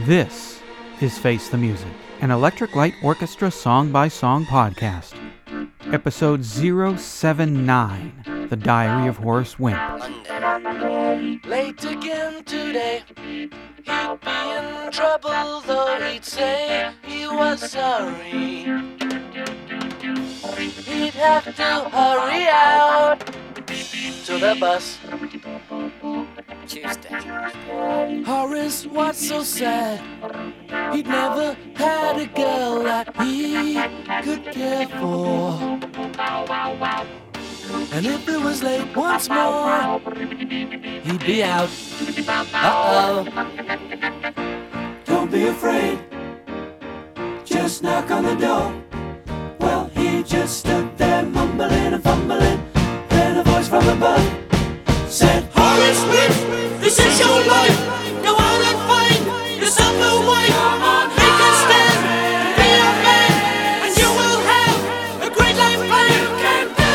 This is Face the Music, an Electric Light Orchestra song by song podcast. Episode 079 The Diary of Horace Wimp. Late again today. He'd be in trouble, though he'd say he was sorry. He'd have to hurry out to the bus. Horace was so sad. He'd never had a girl that he could care for. And if it was late once more, he'd be out. Uh oh. Don't be afraid. Just knock on the door. Well, he just stood there mumbling and fumbling. Then a voice from above said, Horace Wimp, this is your life. Go out and find yourself a wife. Make a stand, be a man, and you will have a great life plan. You can do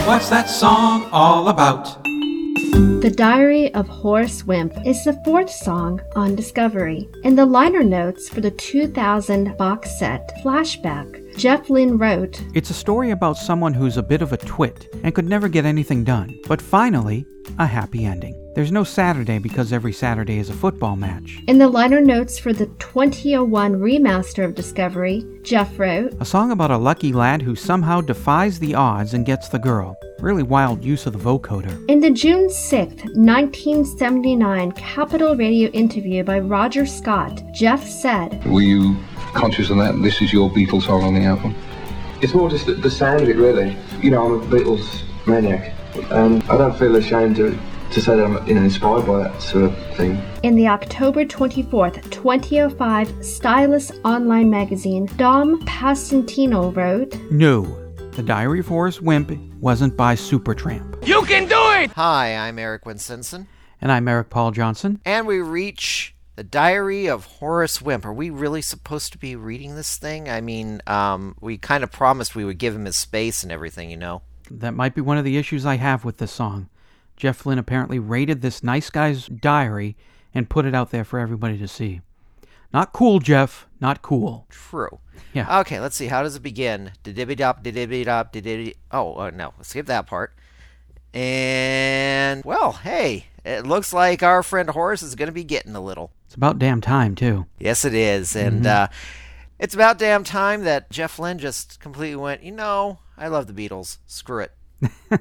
it. What's that song all about? The Diary of Horace Wimp is the fourth song on Discovery. In the liner notes for the 2000 box set Flashback, Jeff Lynne wrote, It's a story about someone who's a bit of a twit and could never get anything done, but finally, a happy ending. There's no Saturday because every Saturday is a football match. In the liner notes for the 2001 remaster of Discovery, Jeff wrote, A song about a lucky lad who somehow defies the odds and gets the girl. Really wild use of the vocoder. In the June 6, 1979 Capital Radio interview by Roger Scott, Jeff said, Were you conscious of that? This is your Beatles song on the album. It's more just the, the sound of it, really. You know, I'm a Beatles maniac, and I don't feel ashamed to, to say that I'm you know, inspired by that sort of thing. In the October 24th, 2005 Stylus Online magazine, Dom Passantino wrote, No, The Diary of Horace Wimp wasn't by Supertramp. You can do it! Hi, I'm Eric Winsenson, And I'm Eric Paul Johnson. and we reach the Diary of Horace Wimp. Are we really supposed to be reading this thing? I mean, um, we kind of promised we would give him his space and everything, you know. That might be one of the issues I have with this song. Jeff Lynne apparently raided this nice guy's diary and put it out there for everybody to see. Not cool, Jeff. Not cool. True. Yeah. Okay, let's see. How does it begin? Didibby dop, didibby dop, didibby. Oh, uh, no. Skip that part. And, well, hey, it looks like our friend Horace is going to be getting a little. It's about damn time, too. Yes, it is. And uh, it's about damn time that Jeff Lynne just completely went, you know, I love the Beatles. Screw it.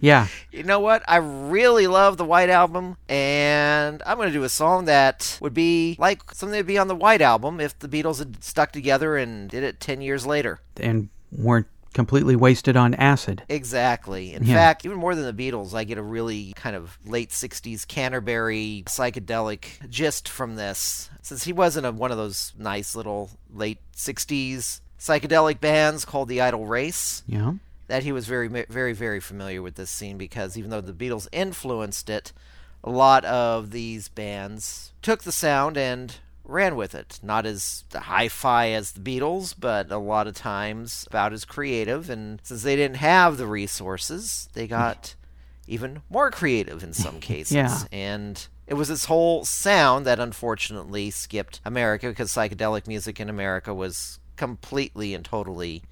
Yeah. You know what? I really love the White Album, and I'm going to do a song that would be like something that would be on the White Album if the Beatles had stuck together and did it 10 years later. And weren't completely wasted on acid. Exactly. In Yeah. fact, even more than the Beatles, I get a really kind of late 60s Canterbury psychedelic gist from this. Since he wasn't a, one of those nice little late 60s psychedelic bands called the Idle Race, Yeah. that he was very, very, very familiar with this scene because even though the Beatles influenced it, a lot of these bands took the sound and ran with it. Not as hi fi as the Beatles, but a lot of times about as creative. And since they didn't have the resources, they mm. got even more creative in some cases. Yeah. And it was this whole sound that unfortunately skipped America because psychedelic music in America was completely and totally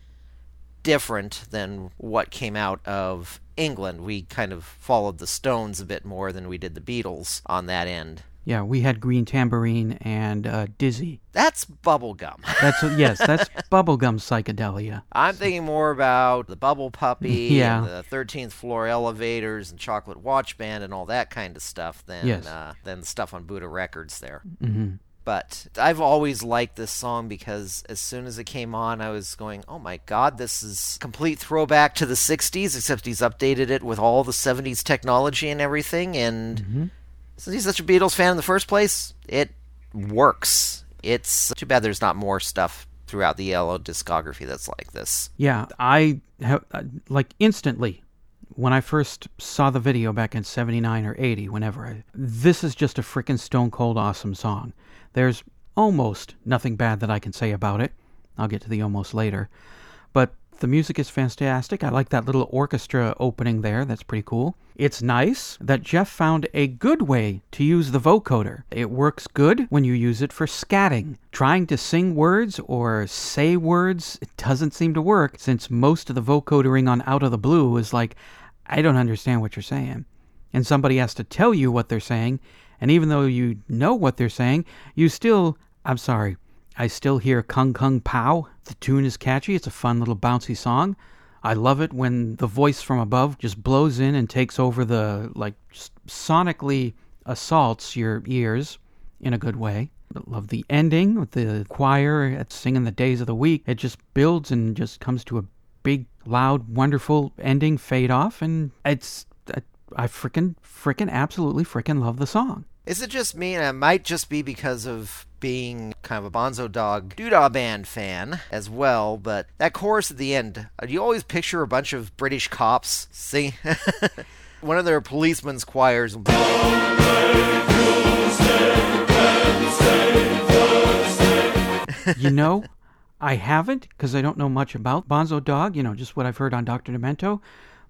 different than what came out of England. We kind of followed the Stones a bit more than we did the Beatles on that end. Yeah, we had Green Tambourine and uh, Dizzy. That's bubblegum. That's yes, that's bubblegum psychedelia. I'm thinking more about the Bubble Puppy Yeah. and the 13th Floor Elevators and Chocolate Watch Band and all that kind of stuff than Yes. uh, than the stuff on Buddha Records there. hmm But I've always liked this song because as soon as it came on, I was going, oh my god, this is complete throwback to the 60s, except he's updated it with all the 70s technology and everything. And since he's such a Beatles fan in the first place, it works. It's too bad there's not more stuff throughout the ELO discography that's like this. Yeah, I have uh, like instantly when I first saw the video back in 79 or 80, whenever I, this is just a freaking stone cold awesome song. There's almost nothing bad that I can say about it. I'll get to the almost later. But The music is fantastic. I like that little orchestra opening there. That's pretty cool. It's nice that Jeff found a good way to use the vocoder. It works good when you use it for scatting. Trying to sing words or say words, it doesn't seem to work since most of the vocodering on Out of the Blue is like, I don't understand what you're saying. And somebody has to tell you what they're saying, and even though you know what they're saying, you still, I'm sorry, I still hear Kung Kung Pow. The tune is catchy, it's a fun little bouncy song. I love it when the voice from above just blows in and takes over the, like, sonically assaults your ears in a good way. I love the ending with the choir at singing the days of the week. It just builds and just comes to a big, loud, wonderful ending, fade off, and it's. I, I frickin', frickin', absolutely frickin' love the song. Is it just me, and it might just be because of being kind of a Bonzo Dog Doodah Band fan as well, but that chorus at the end, uh, you always picture a bunch of British cops sing? One of their policemen's choirs. you know, I haven't because I don't know much about Bonzo Dog, you know, just what I've heard on Dr. Demento.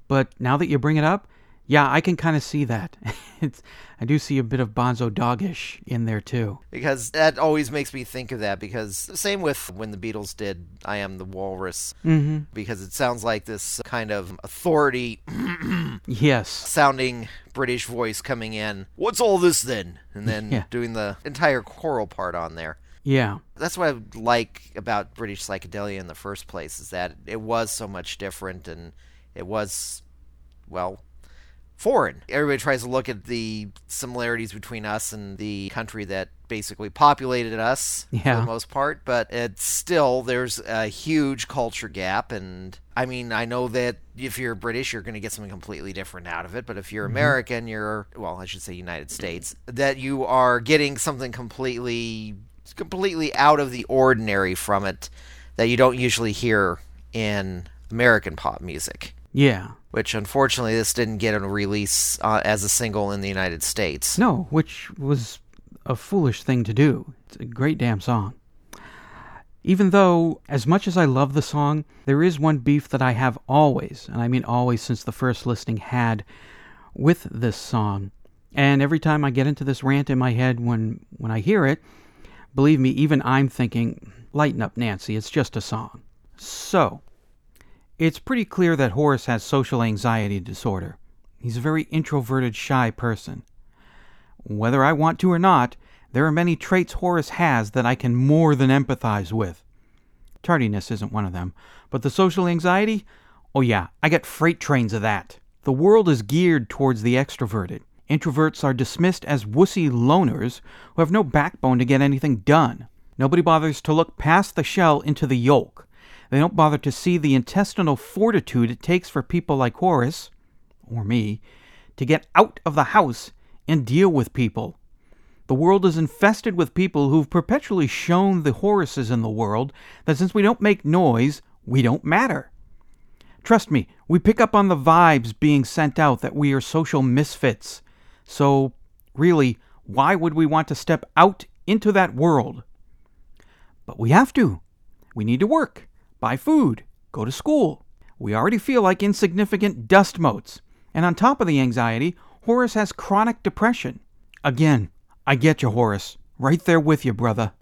But now that you bring it up, yeah, I can kind of see that. it's, I do see a bit of Bonzo Doggish in there too. Because that always makes me think of that. Because same with when the Beatles did "I Am the Walrus," mm-hmm. because it sounds like this kind of authority, yes, sounding British voice coming in. What's all this then? And then Yeah. doing the entire choral part on there. Yeah, That's what I like about British psychedelia in the first place is that it was so much different and it was, well, foreign. Everybody tries to look at the similarities between us and the country that basically populated us for Yeah. the most part, but it's still there's a huge culture gap and I mean, I know that if you're British, you're going to get something completely different out of it, but if you're mm-hmm. American, you're well, I should say United States, that you are getting something completely completely out of the ordinary from it that you don't usually hear in American pop music. yeah. Which unfortunately, this didn't get a release uh, as a single in the United States. No, which was a foolish thing to do. It's a great damn song. Even though, as much as I love the song, there is one beef that I have always, and I mean always since the first listening had, with this song. And every time I get into this rant in my head when, when I hear it, believe me, even I'm thinking, lighten up, Nancy, it's just a song. So, it's pretty clear that Horace has social anxiety disorder. He's a very introverted, shy person. Whether I want to or not, there are many traits Horace has that I can more than empathize with. Tardiness isn't one of them, but the social anxiety? Oh, yeah, I get freight trains of that. The world is geared towards the extroverted. Introverts are dismissed as wussy loners who have no backbone to get anything done. Nobody bothers to look past the shell into the yolk. They don't bother to see the intestinal fortitude it takes for people like Horace, or me, to get out of the house and deal with people. The world is infested with people who've perpetually shown the Horaces in the world that since we don't make noise, we don't matter. Trust me, we pick up on the vibes being sent out that we are social misfits. So, really, why would we want to step out into that world? But we have to. We need to work, buy food, go to school. We already feel like insignificant dust motes. And on top of the anxiety, Horace has chronic depression. Again, I get you, Horace. Right there with you, brother.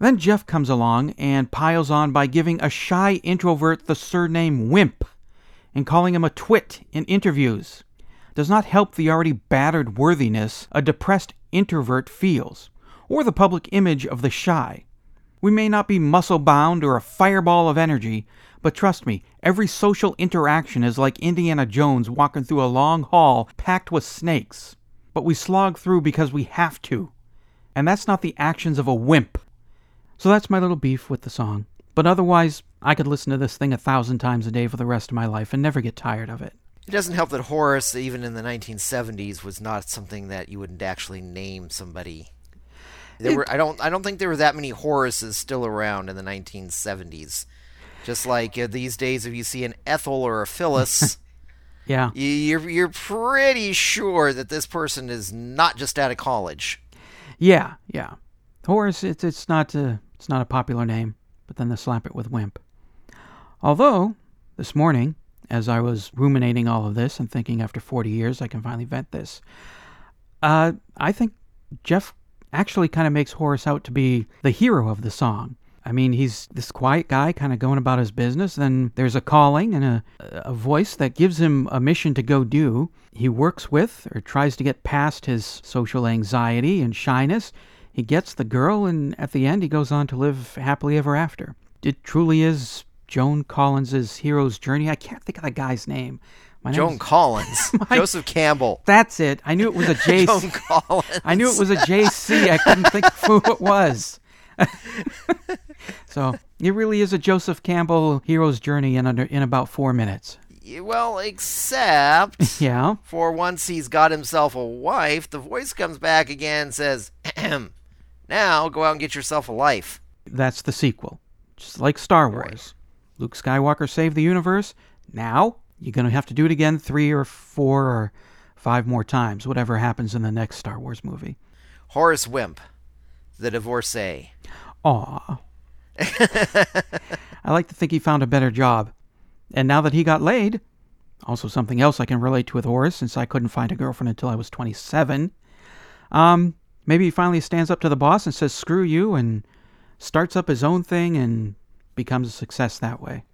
Then Jeff comes along and piles on by giving a shy introvert the surname Wimp and calling him a twit in interviews. Does not help the already battered worthiness a depressed introvert feels, or the public image of the shy. We may not be muscle bound or a fireball of energy, but trust me, every social interaction is like Indiana Jones walking through a long hall packed with snakes. But we slog through because we have to. And that's not the actions of a wimp. So that's my little beef with the song. But otherwise, I could listen to this thing a thousand times a day for the rest of my life and never get tired of it. It doesn't help that Horace, even in the 1970s, was not something that you wouldn't actually name somebody. There were I don't I don't think there were that many Horaces still around in the 1970s. Just like uh, these days, if you see an Ethel or a Phyllis, Yeah. you- you're you're pretty sure that this person is not just out of college. Yeah, yeah. Horace, it's it's not a, it's not a popular name, but then they slap it with wimp. Although, this morning, as I was ruminating all of this and thinking after 40 years I can finally vent this, uh, I think Jeff actually kind of makes Horace out to be the hero of the song. I mean, he's this quiet guy kind of going about his business. Then there's a calling and a, a voice that gives him a mission to go do. He works with or tries to get past his social anxiety and shyness. He gets the girl, and at the end, he goes on to live happily ever after. It truly is Joan Collins's hero's journey. I can't think of the guy's name. My Joan is- Collins, My- Joseph Campbell, That's it. I knew it was a J. Joan Collins. I knew it was a JC. I couldn't think of who it was. so it really is a Joseph Campbell hero's journey in under in about four minutes. Well, except Yeah. for once he's got himself a wife, the voice comes back again and says, "Ahem. "Now go out and get yourself a life." That's the sequel. Just like Star Wars. Luke Skywalker saved the universe. Now you're going to have to do it again three or four or five more times, whatever happens in the next Star Wars movie. Horace Wimp, the divorcee. Aw. I like to think he found a better job. And now that he got laid, also something else I can relate to with Horace, since I couldn't find a girlfriend until I was 27, um, maybe he finally stands up to the boss and says, screw you, and starts up his own thing and becomes a success that way.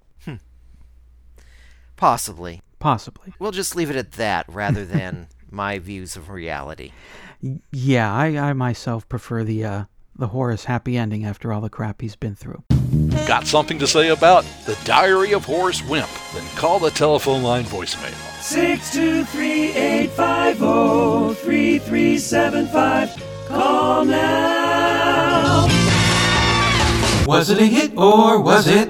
Possibly. Possibly. We'll just leave it at that rather than my views of reality. Yeah, I, I myself prefer the, uh, the Horace happy ending after all the crap he's been through. Got something to say about The Diary of Horace Wimp? Then call the telephone line voicemail. 623-850-3375. Call now. Was it a hit or was it?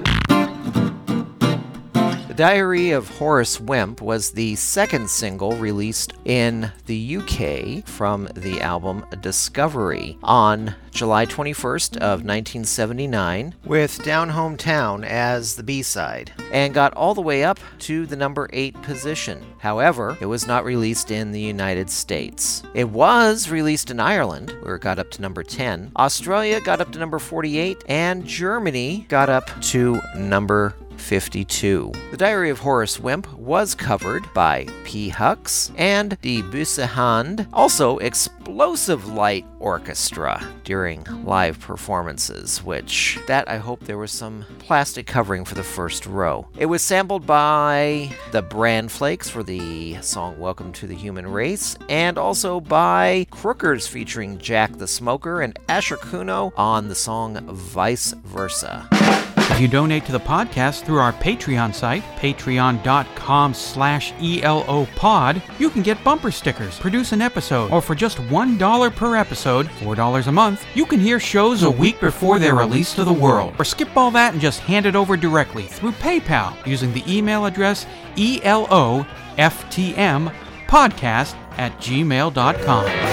Diary of Horace Wimp was the second single released in the UK from the album Discovery on July 21st of 1979 with Down Home Town as the B-side and got all the way up to the number 8 position. However, it was not released in the United States. It was released in Ireland where it got up to number 10. Australia got up to number 48 and Germany got up to number 52. The Diary of Horace Wimp was covered by P. Hux and Die Büsse Hand, also Explosive Light Orchestra during live performances, which that I hope there was some plastic covering for the first row. It was sampled by the Bran Flakes for the song Welcome to the Human Race, and also by Crookers featuring Jack the Smoker and Asher Kuno on the song Vice Versa. If you donate to the podcast through our Patreon site, patreon.com slash elopod, you can get bumper stickers, produce an episode, or for just $1 per episode, $4 a month, you can hear shows a week before they're released to the world. Or skip all that and just hand it over directly through PayPal using the email address E eloftmpodcast at gmail.com.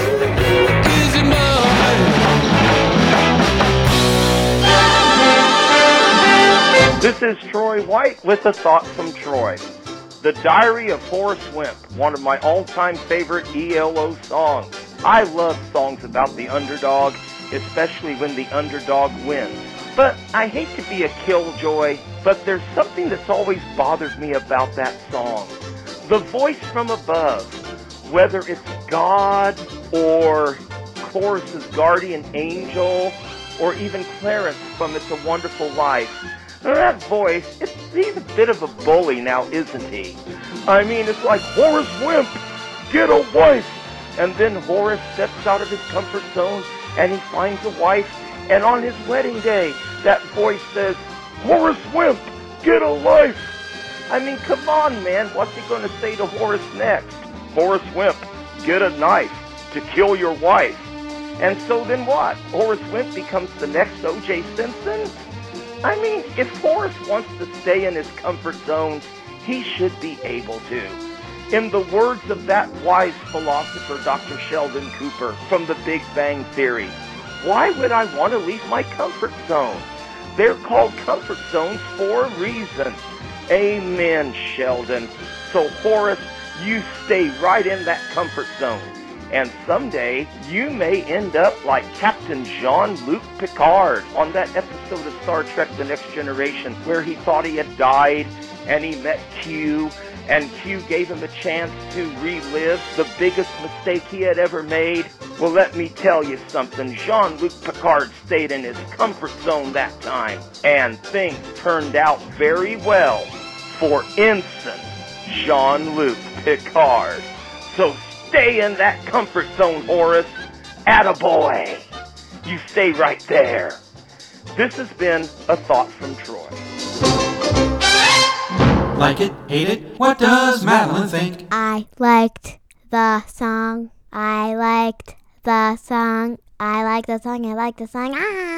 This is Troy White with a thought from Troy. The Diary of Horace Wimp, one of my all-time favorite ELO songs. I love songs about the underdog, especially when the underdog wins. But I hate to be a killjoy, but there's something that's always bothered me about that song. The voice from above, whether it's God or Horace's guardian angel, or even Clarence from It's a Wonderful Life. That voice, it's, he's a bit of a bully now, isn't he? I mean, it's like, Horace Wimp, get a wife! And then Horace steps out of his comfort zone and he finds a wife, and on his wedding day, that voice says, Horace Wimp, get a life! I mean, come on, man, what's he going to say to Horace next? Horace Wimp, get a knife to kill your wife. And so then what? Horace Wimp becomes the next O.J. Simpson? I mean, if Horace wants to stay in his comfort zone, he should be able to. In the words of that wise philosopher, Dr. Sheldon Cooper, from The Big Bang Theory, why would I want to leave my comfort zone? They're called comfort zones for a reason. Amen, Sheldon. So, Horace, you stay right in that comfort zone. And someday you may end up like Captain Jean-Luc Picard on that episode of Star Trek The Next Generation where he thought he had died and he met Q and Q gave him a chance to relive the biggest mistake he had ever made. Well, let me tell you something. Jean-Luc Picard stayed in his comfort zone that time, and things turned out very well for Ensign Jean-Luc Picard. So stay in that comfort zone, Horace. Attaboy. You stay right there. This has been a thought from Troy. Like it, hate it, what does Madeline think? I liked the song. I liked the song. I like the song. I like the song. Ah!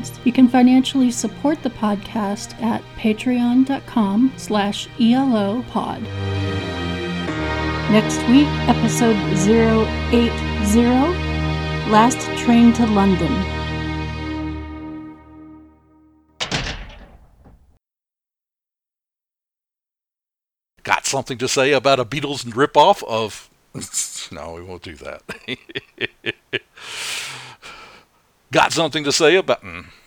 You can financially support the podcast at patreon.com slash elopod. Next week, episode 080, Last Train to London. Got something to say about a Beatles ripoff of... no, we won't do that. Got something to say about... mm.